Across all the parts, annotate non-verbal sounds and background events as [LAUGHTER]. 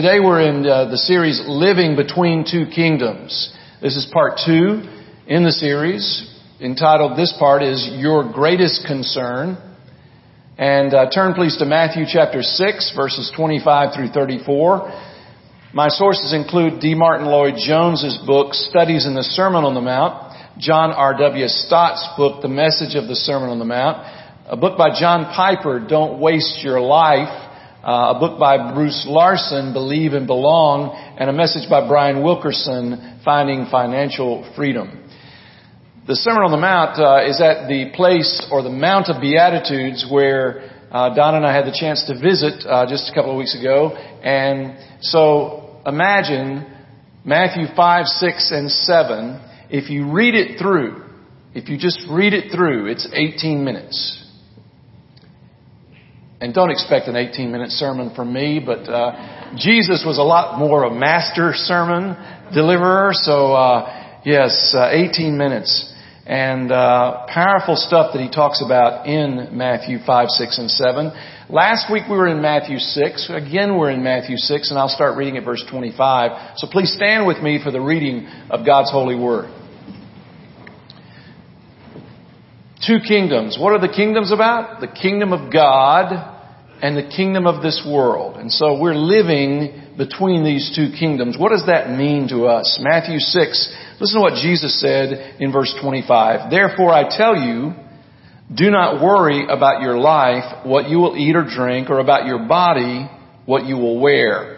Today we're in uh, the series Living Between Two Kingdoms. This is part two in the series entitled, this part is Your Greatest Concern. And uh, turn please to Matthew chapter 6 verses 25 through 34. My sources include D. Martyn Lloyd-Jones's book, Studies in the Sermon on the Mount, John R.W. Stott's book, The Message of the Sermon on the Mount, a book by John Piper, Don't Waste Your Life, uh, a book by Bruce Larson, Believe and Belong, and a message by Brian Wilkerson, Finding Financial Freedom. The Sermon on the Mount uh, is at the place or the Mount of Beatitudes where uh, Don and I had the chance to visit uh, just a couple of weeks ago. And so imagine Matthew 5, 6, and 7. If you read it through, if you just read it through, it's 18 minutes. And don't expect an 18 minute sermon from me, but uh, Jesus was a lot more of a master sermon deliverer. So uh, yes, uh, 18 minutes and uh, powerful stuff that he talks about in Matthew 5, 6, and 7. Last week we were in Matthew 6. Again we're in Matthew 6, and I'll start reading at verse 25. So please stand with me for the reading of God's holy word. Two kingdoms. What are the kingdoms about? The kingdom of God and the kingdom of this world. And so we're living between these two kingdoms. What does that mean to us? Matthew 6, listen to what Jesus said in verse 25. Therefore I tell you, do not worry about your life, what you will eat or drink, or about your body, what you will wear.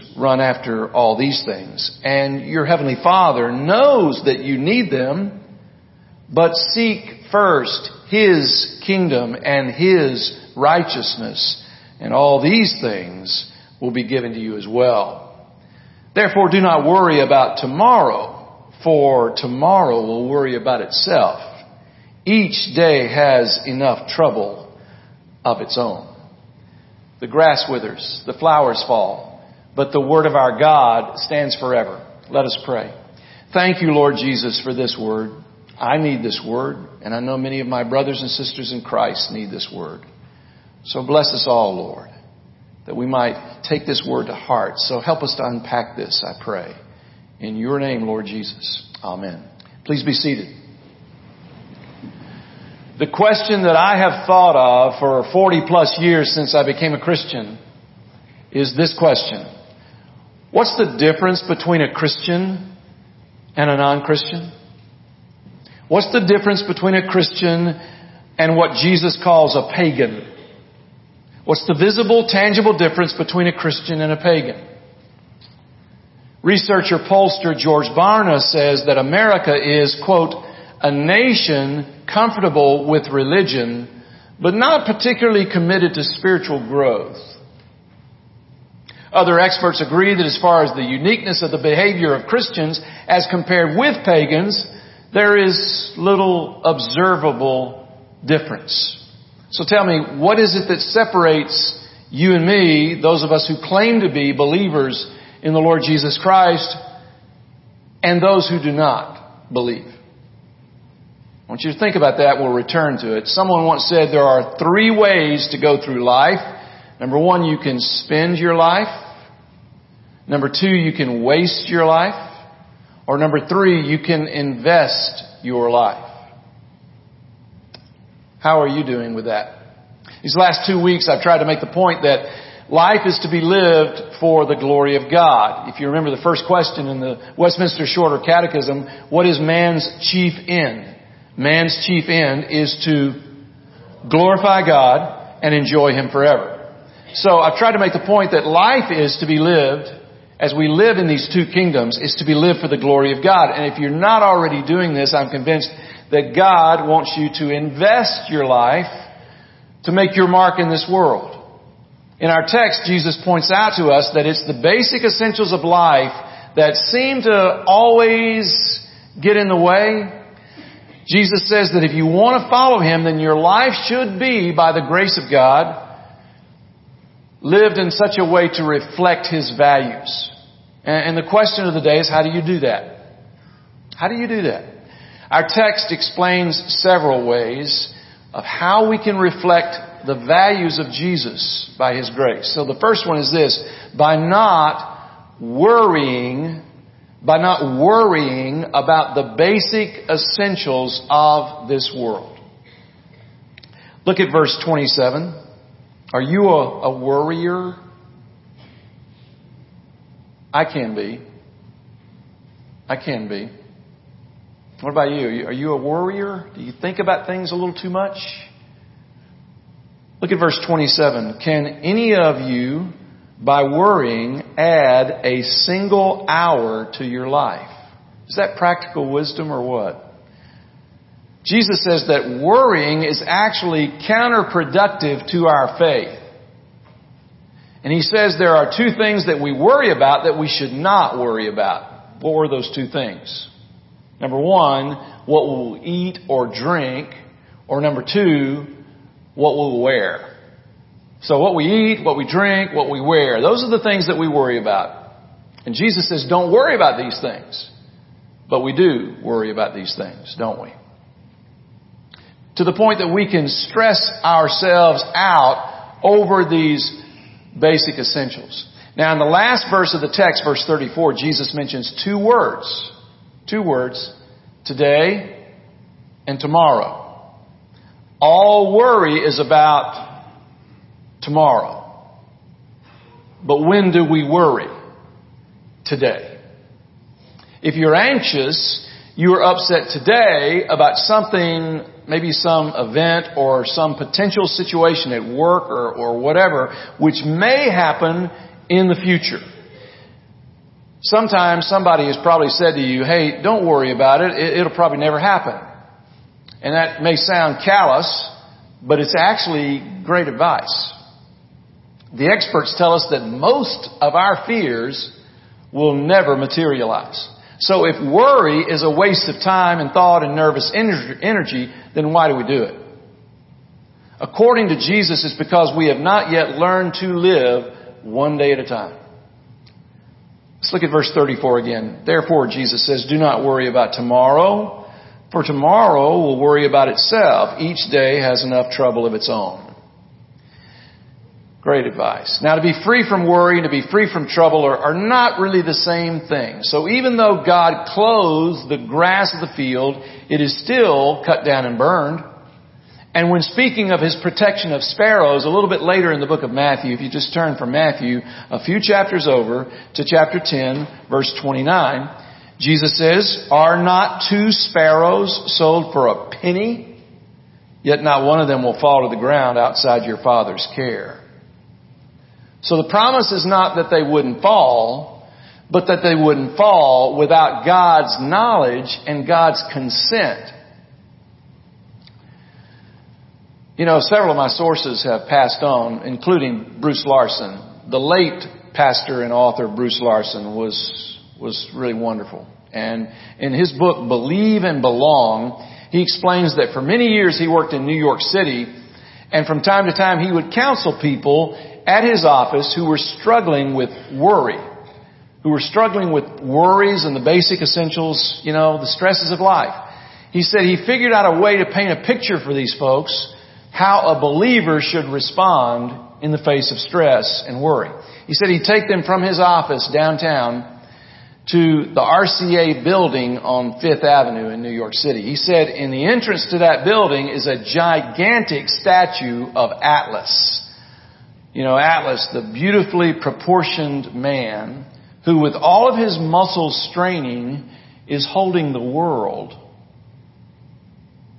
run after all these things. And your heavenly Father knows that you need them. But seek first His kingdom and His righteousness, and all these things will be given to you as well. Therefore do not worry about tomorrow, for tomorrow will worry about itself. Each day has enough trouble of its own. The grass withers, the flowers fall, but the word of our God stands forever. Let us pray. Thank you, Lord Jesus, for this word. I need this word, and I know many of my brothers and sisters in Christ need this word. So bless us all, Lord, that we might take this word to heart. So help us to unpack this, I pray. In your name, Lord Jesus. Amen. Please be seated. The question that I have thought of for 40 plus years since I became a Christian is this question. What's the difference between a Christian and a non-Christian? What's the difference between a Christian and what Jesus calls a pagan? What's the visible, tangible difference between a Christian and a pagan? Researcher pollster George Barna says that America is, quote, a nation comfortable with religion, but not particularly committed to spiritual growth. Other experts agree that as far as the uniqueness of the behavior of Christians as compared with pagans, there is little observable difference. So tell me, what is it that separates you and me, those of us who claim to be believers in the Lord Jesus Christ, and those who do not believe? I want you to think about that. We'll return to it. Someone once said there are three ways to go through life. Number one, you can spend your life. Number two, you can waste your life. Or number three, you can invest your life. How are you doing with that? These last two weeks, I've tried to make the point that Life is to be lived for the glory of God. If you remember the first question in the Westminster Shorter Catechism, what is man's chief end? Man's chief end is to glorify God and enjoy Him forever. So I've tried to make the point that life is to be lived as we live in these two kingdoms is to be lived for the glory of God. And if you're not already doing this, I'm convinced that God wants you to invest your life to make your mark in this world. In our text, Jesus points out to us that it's the basic essentials of life that seem to always get in the way. Jesus says that if you want to follow Him, then your life should be, by the grace of God, lived in such a way to reflect His values. And the question of the day is, how do you do that? How do you do that? Our text explains several ways of how we can reflect the values of Jesus by His grace. So the first one is this, by not worrying, by not worrying about the basic essentials of this world. Look at verse 27. Are you a, a worrier? I can be. I can be. What about you? Are you a worrier? Do you think about things a little too much? Look at verse 27. Can any of you, by worrying, add a single hour to your life? Is that practical wisdom or what? Jesus says that worrying is actually counterproductive to our faith. And he says there are two things that we worry about that we should not worry about. What were those two things? Number one, what we'll eat or drink. Or number two, what we'll wear. So what we eat, what we drink, what we wear, those are the things that we worry about. And Jesus says, don't worry about these things. But we do worry about these things, don't we? To the point that we can stress ourselves out over these basic essentials. Now in the last verse of the text, verse 34, Jesus mentions two words. Two words. Today and tomorrow. All worry is about tomorrow. But when do we worry? Today. If you're anxious, you are upset today about something maybe some event or some potential situation at work or, or whatever, which may happen in the future. Sometimes somebody has probably said to you, hey, don't worry about it. it it'll probably never happen. And that may sound callous, but it's actually great advice. The experts tell us that most of our fears will never materialize. So if worry is a waste of time and thought and nervous energy, then why do we do it? According to Jesus, it's because we have not yet learned to live one day at a time. Let's look at verse 34 again. Therefore, Jesus says, do not worry about tomorrow, for tomorrow will worry about itself. Each day has enough trouble of its own. Great advice. Now to be free from worry and to be free from trouble are, are, not really the same thing. So even though God clothes the grass of the field, it is still cut down and burned. And when speaking of his protection of sparrows, a little bit later in the book of Matthew, if you just turn from Matthew a few chapters over to chapter 10, verse 29, Jesus says, Are not two sparrows sold for a penny? Yet not one of them will fall to the ground outside your Father's care. So the promise is not that they wouldn't fall, but that they wouldn't fall without God's knowledge and God's consent. You know, several of my sources have passed on, including Bruce Larson. The late pastor and author Bruce Larson was, was really wonderful. And in his book, Believe and Belong, he explains that for many years he worked in New York City, and from time to time he would counsel people at his office who were struggling with worry, who were struggling with worries and the basic essentials, you know, the stresses of life. He said he figured out a way to paint a picture for these folks how a believer should respond in the face of stress and worry. He said he'd take them from his office downtown to the RCA building on Fifth Avenue in New York City. He said in the entrance to that building is a gigantic statue of Atlas You know, Atlas, the beautifully proportioned man who with all of his muscles straining is holding the world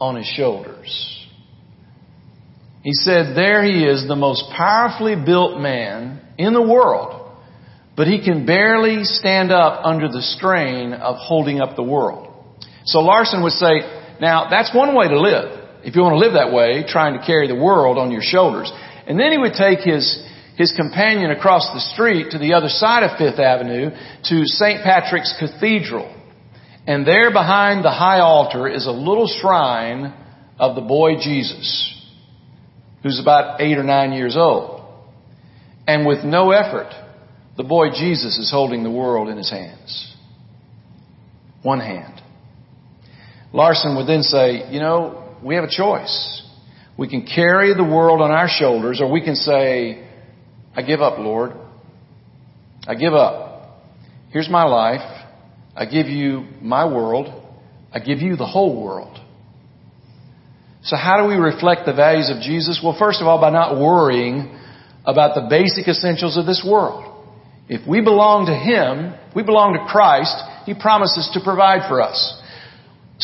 on his shoulders. He said there he is, the most powerfully built man in the world, but he can barely stand up under the strain of holding up the world. So Larson would say, now that's one way to live. If you want to live that way, trying to carry the world on your shoulders. And then he would take his, his companion across the street to the other side of Fifth Avenue to St. Patrick's Cathedral. And there behind the high altar is a little shrine of the boy Jesus, who's about eight or nine years old. And with no effort, the boy Jesus is holding the world in his hands. One hand. Larson would then say, you know, we have a choice. We can carry the world on our shoulders or we can say, I give up, Lord. I give up. Here's my life. I give you my world. I give you the whole world. So how do we reflect the values of Jesus? Well, first of all, by not worrying about the basic essentials of this world. If we belong to Him, we belong to Christ, He promises to provide for us.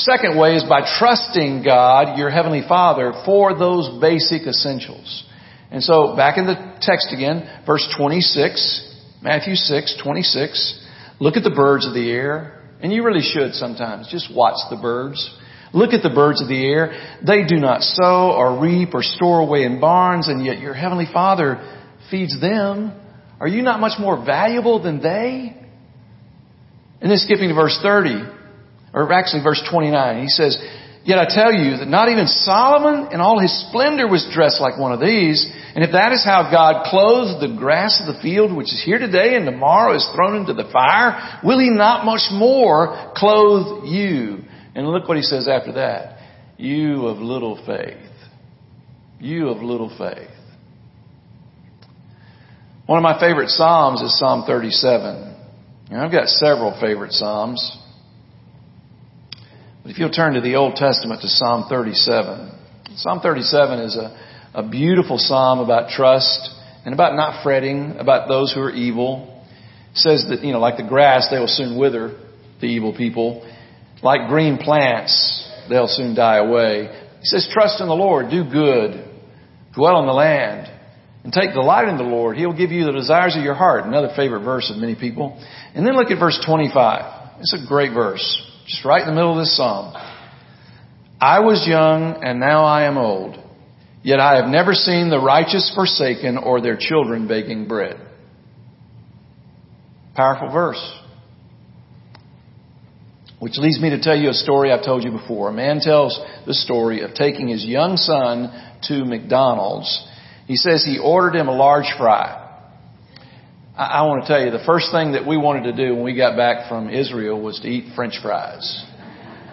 Second way is by trusting God, your Heavenly Father, for those basic essentials. And so, back in the text again, verse 26, Matthew 6, 26. Look at the birds of the air. And you really should sometimes. Just watch the birds. Look at the birds of the air. They do not sow or reap or store away in barns, and yet your Heavenly Father feeds them. Are you not much more valuable than they? And then skipping to verse 30 or actually verse 29, he says, Yet I tell you that not even Solomon in all his splendor was dressed like one of these. And if that is how God clothes the grass of the field, which is here today and tomorrow is thrown into the fire, will he not much more clothe you? And look what he says after that. You of little faith. You of little faith. One of my favorite Psalms is Psalm 37. And I've got several favorite Psalms. If you'll turn to the Old Testament to Psalm 37. Psalm 37 is a, a beautiful psalm about trust and about not fretting about those who are evil. It says that, you know, like the grass, they will soon wither, the evil people. Like green plants, they'll soon die away. He says, trust in the Lord, do good, dwell in the land, and take delight in the Lord. He'll give you the desires of your heart. Another favorite verse of many people. And then look at verse 25. It's a great verse. Just right in the middle of this psalm. I was young and now I am old, yet I have never seen the righteous forsaken or their children begging bread. Powerful verse. Which leads me to tell you a story I've told you before. A man tells the story of taking his young son to McDonald's. He says he ordered him a large fry. I, want to tell you, the first thing that we wanted to do when we got back from Israel was to eat French fries.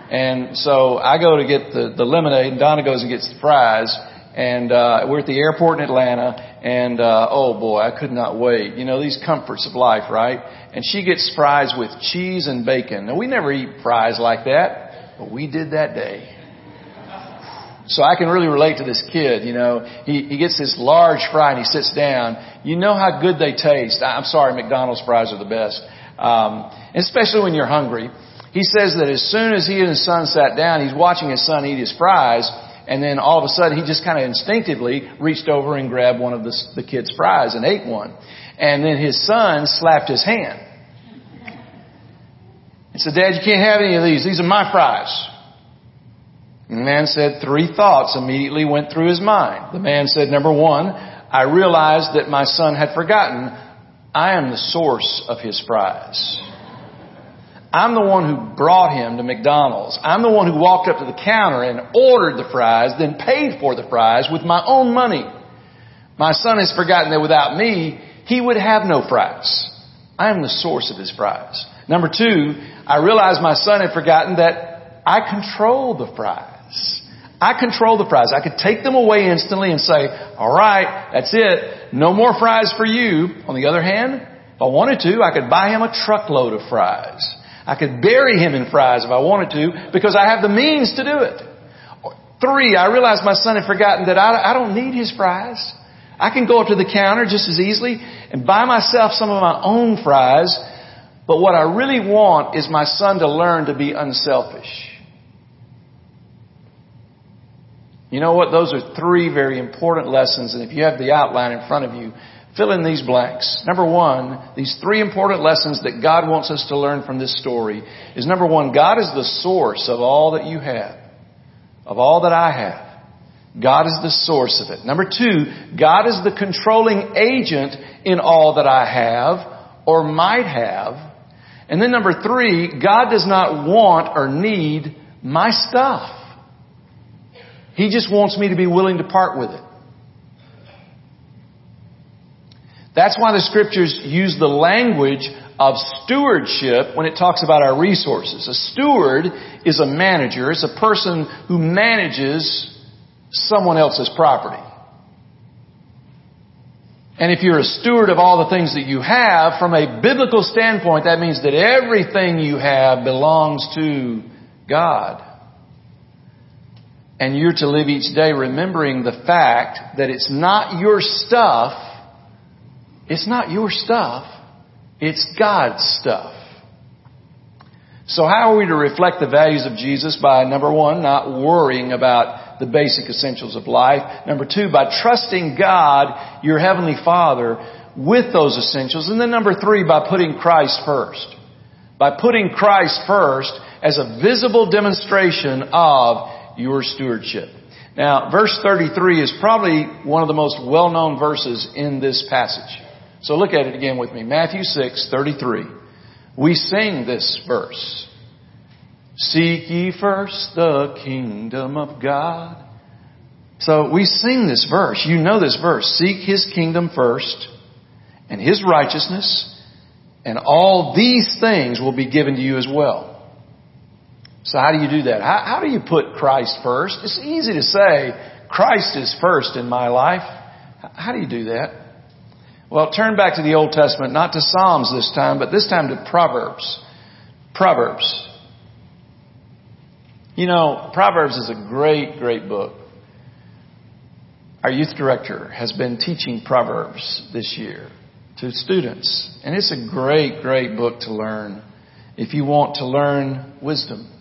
And so I go to get the, the lemonade, and Donna goes and gets the fries. And uh, we're at the airport in Atlanta, and uh, oh boy, I could not wait. You know these comforts of life, right? And she gets fries with cheese and bacon. Now we never eat fries like that, but we did that day. So I can really relate to this kid, you know. He, he gets this large fry and he sits down. You know how good they taste. I'm sorry, McDonald's fries are the best. Um, especially when you're hungry. He says that as soon as he and his son sat down, he's watching his son eat his fries, and then all of a sudden he just kind of instinctively reached over and grabbed one of the, the kid's fries and ate one. And then his son slapped his hand. He said, Dad, you can't have any of these. These are my fries. The man said three thoughts immediately went through his mind. The man said, number one, I realized that my son had forgotten I am the source of his fries. I'm the one who brought him to McDonald's. I'm the one who walked up to the counter and ordered the fries, then paid for the fries with my own money. My son has forgotten that without me, he would have no fries. I am the source of his fries. Number two, I realized my son had forgotten that I control the fries. I control the fries. I could take them away instantly and say, all right, that's it. No more fries for you. On the other hand, if I wanted to, I could buy him a truckload of fries. I could bury him in fries if I wanted to because I have the means to do it. Three, I realized my son had forgotten that I, I don't need his fries. I can go up to the counter just as easily and buy myself some of my own fries, but what I really want is my son to learn to be unselfish. You know what? Those are three very important lessons, and if you have the outline in front of you, fill in these blanks. Number one, these three important lessons that God wants us to learn from this story is number one, God is the source of all that you have, of all that I have. God is the source of it. Number two, God is the controlling agent in all that I have or might have. And then number three, God does not want or need my stuff. He just wants me to be willing to part with it. That's why the scriptures use the language of stewardship when it talks about our resources. A steward is a manager, It's a person who manages someone else's property. And if you're a steward of all the things that you have, from a biblical standpoint, that means that everything you have belongs to God. And you're to live each day remembering the fact that it's not your stuff. It's not your stuff. It's God's stuff. So how are we to reflect the values of Jesus by number one, not worrying about the basic essentials of life. Number two, by trusting God, your Heavenly Father, with those essentials. And then number three, by putting Christ first. By putting Christ first as a visible demonstration of your stewardship. Now, verse 33 is probably one of the most well-known verses in this passage. So look at it again with me. Matthew 6, 33. We sing this verse. Seek ye first the kingdom of God. So we sing this verse. You know this verse. Seek His kingdom first and His righteousness and all these things will be given to you as well. So how do you do that? How, how do you put Christ first? It's easy to say, Christ is first in my life. How do you do that? Well, turn back to the Old Testament, not to Psalms this time, but this time to Proverbs. Proverbs. You know, Proverbs is a great, great book. Our youth director has been teaching Proverbs this year to students, and it's a great, great book to learn if you want to learn wisdom.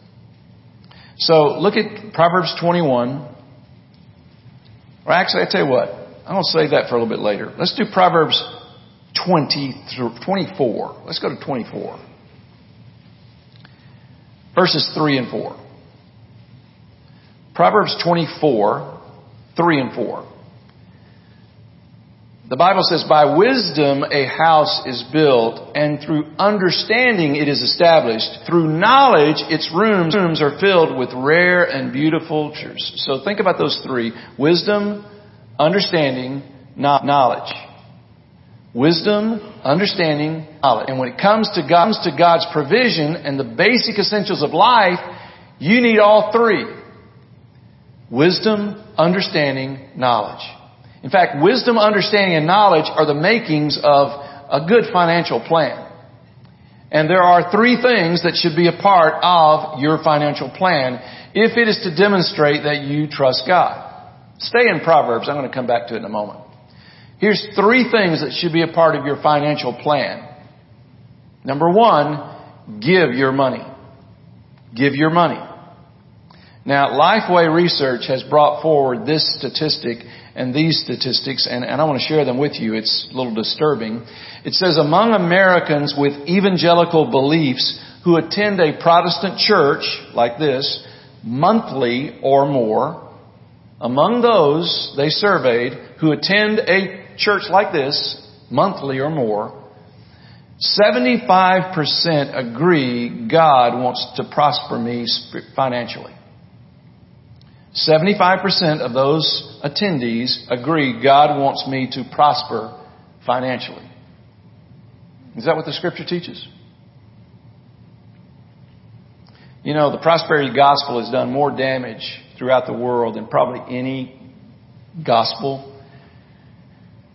So look at Proverbs 21. Or actually, I tell you what, I'm going to save that for a little bit later. Let's do Proverbs 20 through 24. Let's go to 24. Verses 3 and 4. Proverbs 24, 3 and 4. The Bible says, by wisdom a house is built, and through understanding it is established. Through knowledge its rooms, are filled with rare and beautiful treasures. So think about those three. Wisdom, understanding, knowledge. Wisdom, understanding, knowledge. And when it comes to, God, comes to God's provision and the basic essentials of life, you need all three. Wisdom, understanding, knowledge. In fact, wisdom, understanding, and knowledge are the makings of a good financial plan. And there are three things that should be a part of your financial plan if it is to demonstrate that you trust God. Stay in Proverbs. I'm going to come back to it in a moment. Here's three things that should be a part of your financial plan. Number one, give your money. Give your money. Now, Lifeway Research has brought forward this statistic and these statistics, and, and I want to share them with you. It's a little disturbing. It says among Americans with evangelical beliefs who attend a Protestant church like this monthly or more, among those they surveyed who attend a church like this monthly or more, 75% agree God wants to prosper me financially. 75% of those attendees agree God wants me to prosper financially. Is that what the scripture teaches? You know, the prosperity gospel has done more damage throughout the world than probably any gospel.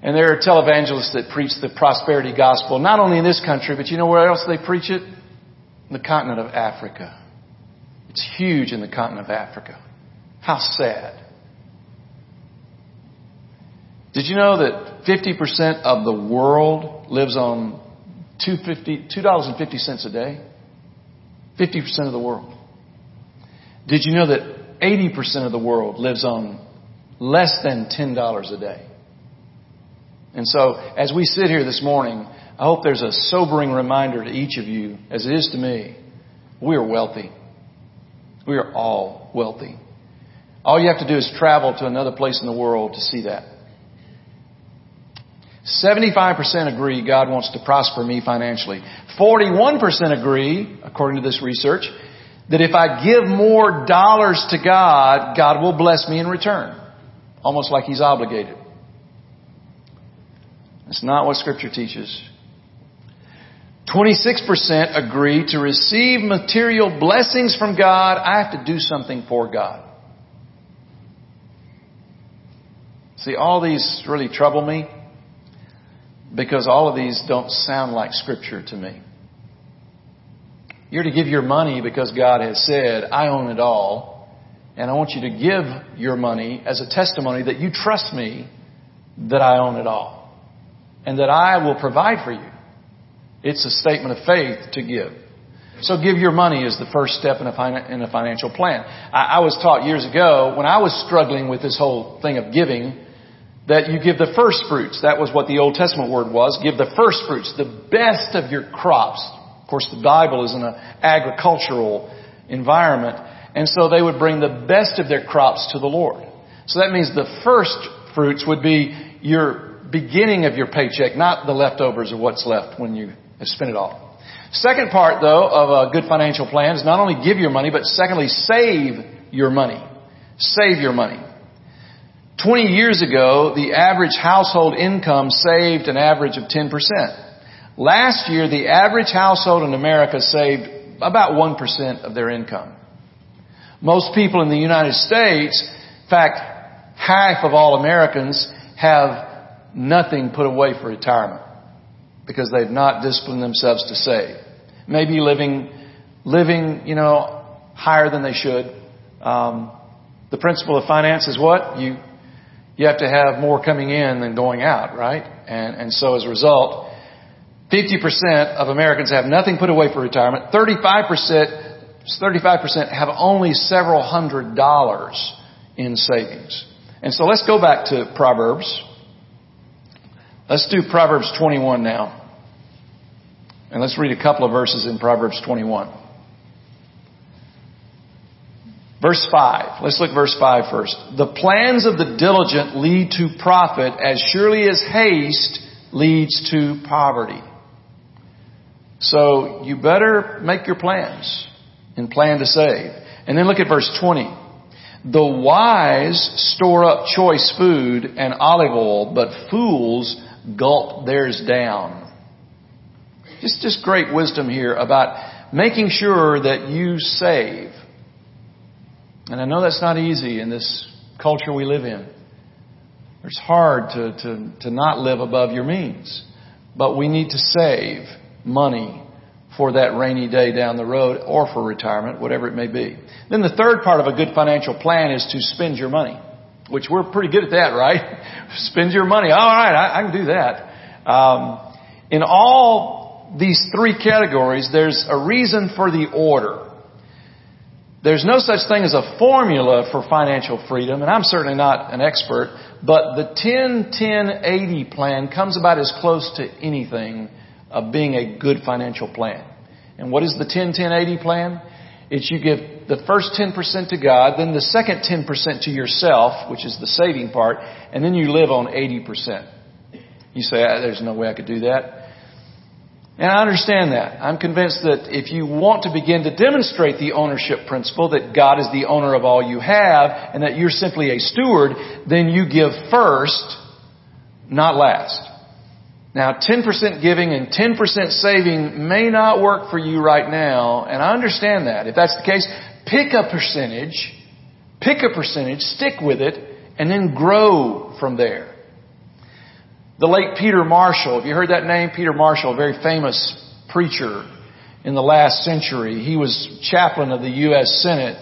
And there are televangelists that preach the prosperity gospel, not only in this country, but you know where else they preach it? The continent of Africa. It's huge in the continent of Africa. How sad. Did you know that 50% of the world lives on $2.50 a day? 50% of the world. Did you know that 80% of the world lives on less than $10 a day? And so, as we sit here this morning, I hope there's a sobering reminder to each of you, as it is to me, we are wealthy. We are all wealthy. All you have to do is travel to another place in the world to see that. 75% agree God wants to prosper me financially. 41% agree, according to this research, that if I give more dollars to God, God will bless me in return. Almost like He's obligated. That's not what Scripture teaches. 26% agree to receive material blessings from God, I have to do something for God. See, all these really trouble me because all of these don't sound like Scripture to me. You're to give your money because God has said, I own it all, and I want you to give your money as a testimony that you trust me that I own it all, and that I will provide for you. It's a statement of faith to give. So give your money is the first step in a, in a financial plan. I was taught years ago when I was struggling with this whole thing of giving that you give the first fruits. That was what the Old Testament word was. Give the first fruits, the best of your crops. Of course, the Bible is in an agricultural environment. And so they would bring the best of their crops to the Lord. So that means the first fruits would be your beginning of your paycheck, not the leftovers of what's left when you have spent it all. Second part, though, of a good financial plan is not only give your money, but secondly, save your money. Save your money. 20 years ago, the average household income saved an average of 10%. Last year, the average household in America saved about 1% of their income. Most people in the United States, in fact, half of all Americans have nothing put away for retirement because they've not disciplined themselves to save. Maybe living, living, you know, higher than they should. Um, the principle of finance is what? You you have to have more coming in than going out, right? And, and so as a result, 50% of Americans have nothing put away for retirement. 35%, 35% have only several hundred dollars in savings. And so let's go back to Proverbs. Let's do Proverbs 21 now. And let's read a couple of verses in Proverbs 21. Verse 5. Let's look verse 5 first. The plans of the diligent lead to profit as surely as haste leads to poverty. So you better make your plans and plan to save. And then look at verse 20. The wise store up choice food and olive oil, but fools gulp theirs down. Just, just great wisdom here about making sure that you save. And I know that's not easy in this culture we live in. It's hard to, to, to not live above your means. But we need to save money for that rainy day down the road or for retirement, whatever it may be. Then the third part of a good financial plan is to spend your money, which we're pretty good at that, right? [LAUGHS] spend your money. All right, I, I can do that. Um, in all these three categories, there's a reason for the order. There's no such thing as a formula for financial freedom, and I'm certainly not an expert, but the 10-10-80 plan comes about as close to anything of being a good financial plan. And what is the 10-10-80 plan? It's you give the first 10% to God, then the second 10% to yourself, which is the saving part, and then you live on 80%. You say, ah, there's no way I could do that. And I understand that. I'm convinced that if you want to begin to demonstrate the ownership principle that God is the owner of all you have and that you're simply a steward, then you give first, not last. Now, 10% giving and 10% saving may not work for you right now, and I understand that. If that's the case, pick a percentage, pick a percentage, stick with it, and then grow from there. The late Peter Marshall, have you heard that name? Peter Marshall, a very famous preacher in the last century. He was chaplain of the U.S. Senate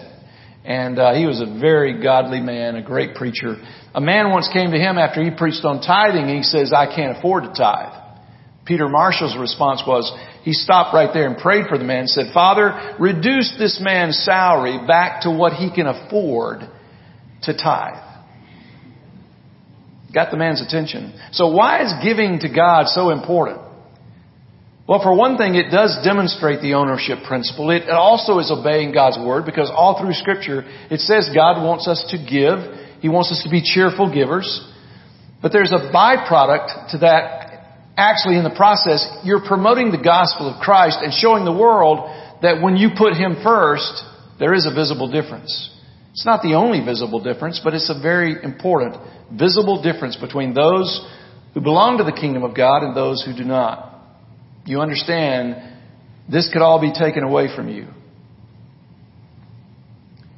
And uh, he was a very godly man, a great preacher. A man once came to him after he preached on tithing and he says, I can't afford to tithe. Peter Marshall's response was, he stopped right there and prayed for the man and said, Father, reduce this man's salary back to what he can afford to tithe. Got the man's attention. So why is giving to God so important? Well, for one thing, it does demonstrate the ownership principle. It also is obeying God's word because all through scripture it says God wants us to give. He wants us to be cheerful givers. But there's a byproduct to that. Actually, in the process, you're promoting the gospel of Christ and showing the world that when you put Him first, there is a visible difference. It's not the only visible difference, but it's a very important visible difference between those who belong to the kingdom of God and those who do not you understand this could all be taken away from you.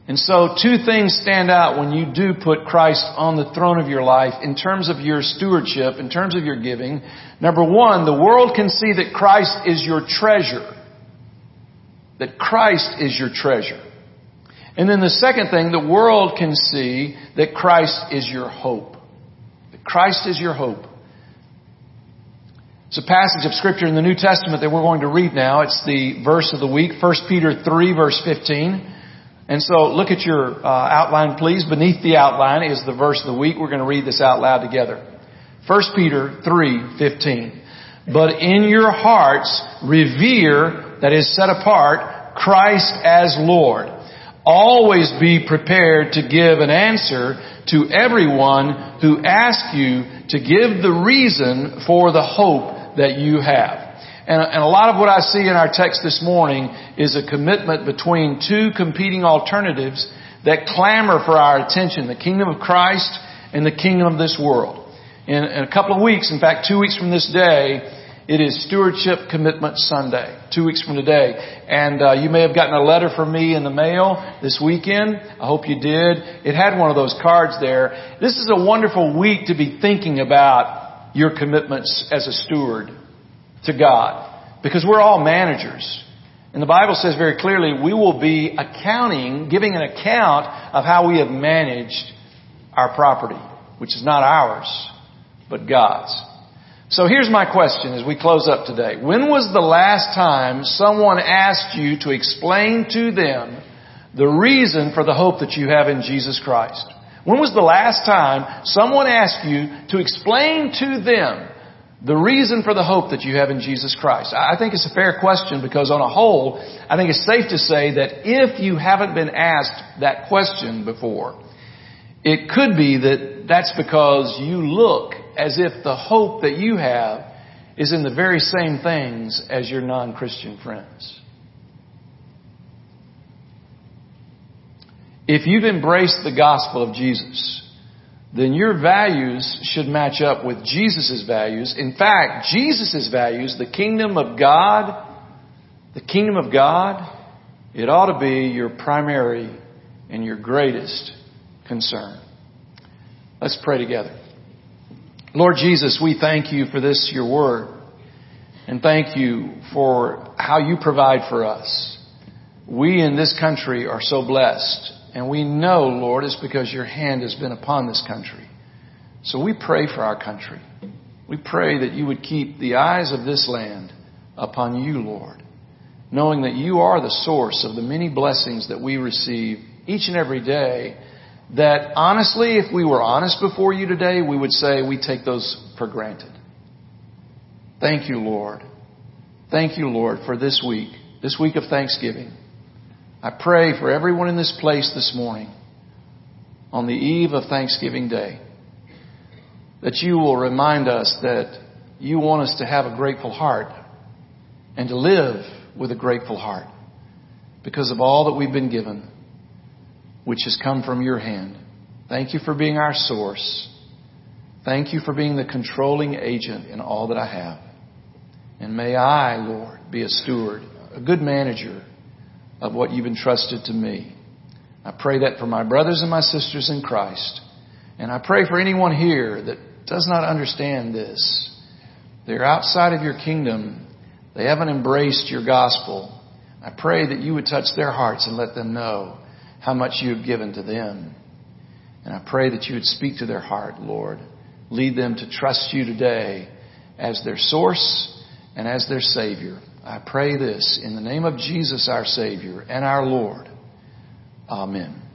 And so two things stand out when you do put Christ on the throne of your life in terms of your stewardship, in terms of your giving. Number one, the world can see that Christ is your treasure. That Christ is your treasure. And then the second thing, the world can see that Christ is your hope. That Christ is your hope. It's a passage of scripture in the New Testament that we're going to read now. It's the verse of the week, 1 Peter 3 verse 15. And so look at your uh, outline please. Beneath the outline is the verse of the week. We're going to read this out loud together. 1 Peter 3:15. But in your hearts revere that is set apart Christ as Lord. Always be prepared to give an answer to everyone who asks you to give the reason for the hope that you have. And, a lot of what I see in our text this morning is a commitment between two competing alternatives that clamor for our attention, the kingdom of Christ and the kingdom of this world. In a couple of weeks, in fact, two weeks from this day, it is Stewardship Commitment Sunday, two weeks from today. And uh, you may have gotten a letter from me in the mail this weekend. I hope you did. It had one of those cards there. This is a wonderful week to be thinking about your commitments as a steward to God. Because we're all managers. And the Bible says very clearly we will be accounting, giving an account of how we have managed our property, which is not ours, but God's. So here's my question as we close up today. When was the last time someone asked you to explain to them the reason for the hope that you have in Jesus Christ? When was the last time someone asked you to explain to them the reason for the hope that you have in Jesus Christ? I think it's a fair question because on a whole, I think it's safe to say that if you haven't been asked that question before, it could be that that's because you look as if the hope that you have is in the very same things as your non-Christian friends. If you've embraced the gospel of Jesus, then your values should match up with Jesus' values. In fact, Jesus' values, the kingdom of God, the kingdom of God, it ought to be your primary and your greatest concern. Let's pray together. Lord Jesus, we thank you for this, your word. And thank you for how you provide for us. We in this country are so blessed and we know, Lord, it's because your hand has been upon this country. So we pray for our country. We pray that you would keep the eyes of this land upon you, Lord, knowing that you are the source of the many blessings that we receive each and every day. That honestly, if we were honest before you today, we would say we take those for granted. Thank you, Lord. Thank you, Lord, for this week, this week of Thanksgiving. I pray for everyone in this place this morning on the eve of Thanksgiving Day that you will remind us that you want us to have a grateful heart and to live with a grateful heart because of all that we've been given, which has come from your hand. Thank you for being our source. Thank you for being the controlling agent in all that I have. And may I, Lord, be a steward, a good manager of what you've entrusted to me. I pray that for my brothers and my sisters in Christ. And I pray for anyone here that does not understand this. They're outside of your kingdom. They haven't embraced your gospel. I pray that you would touch their hearts and let them know how much you have given to them. And I pray that you would speak to their heart, Lord. Lead them to trust you today as their source and as their Savior. I pray this in the name of Jesus, our Savior and our Lord. Amen.